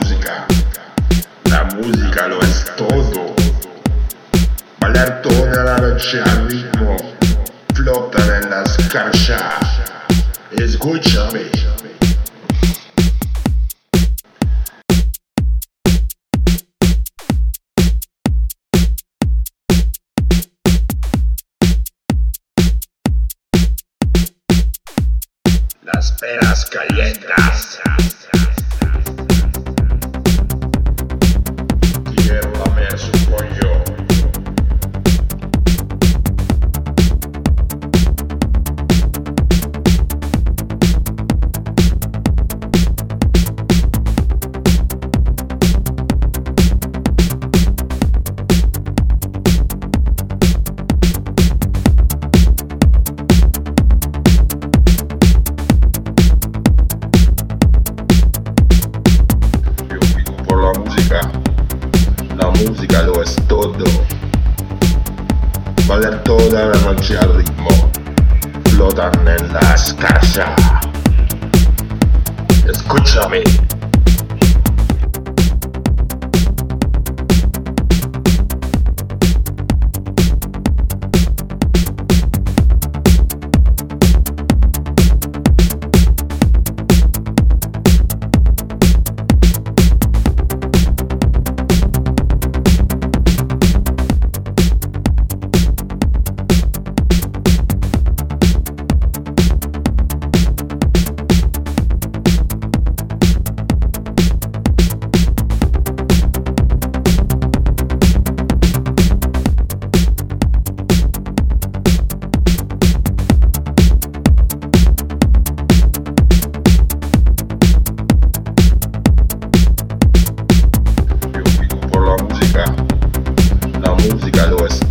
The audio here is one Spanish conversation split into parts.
música. La música lo es todo. Bailar toda la noche al ritmo, flotan en las canchas. Escúchame. Las peras calientas. Música lo es todo. Vale toda la noche al ritmo. Flotan en la escarcha. Escúchame.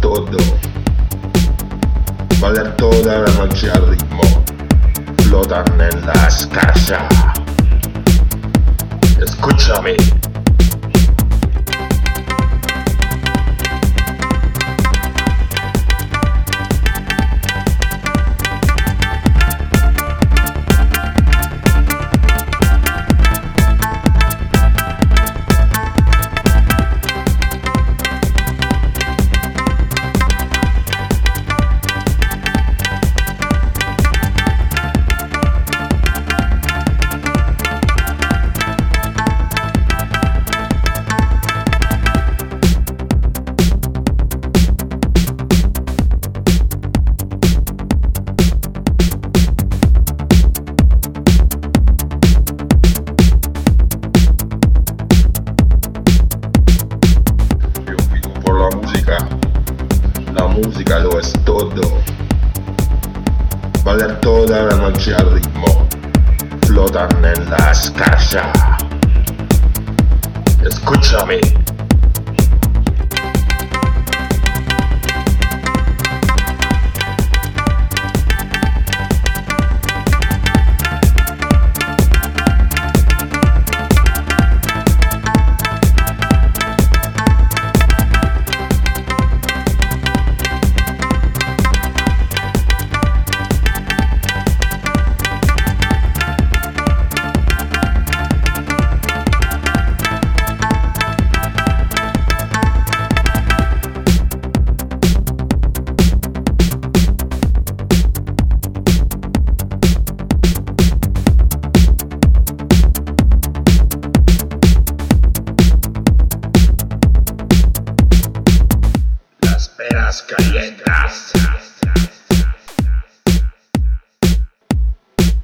Todo. Vale toda la noche al ritmo. Flotan en la escarcha. Escúchame. Música lo es todo. Vale toda la noche al ritmo. Flotan en la escarcha. Escúchame.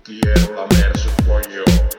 tierra lamer su cuello.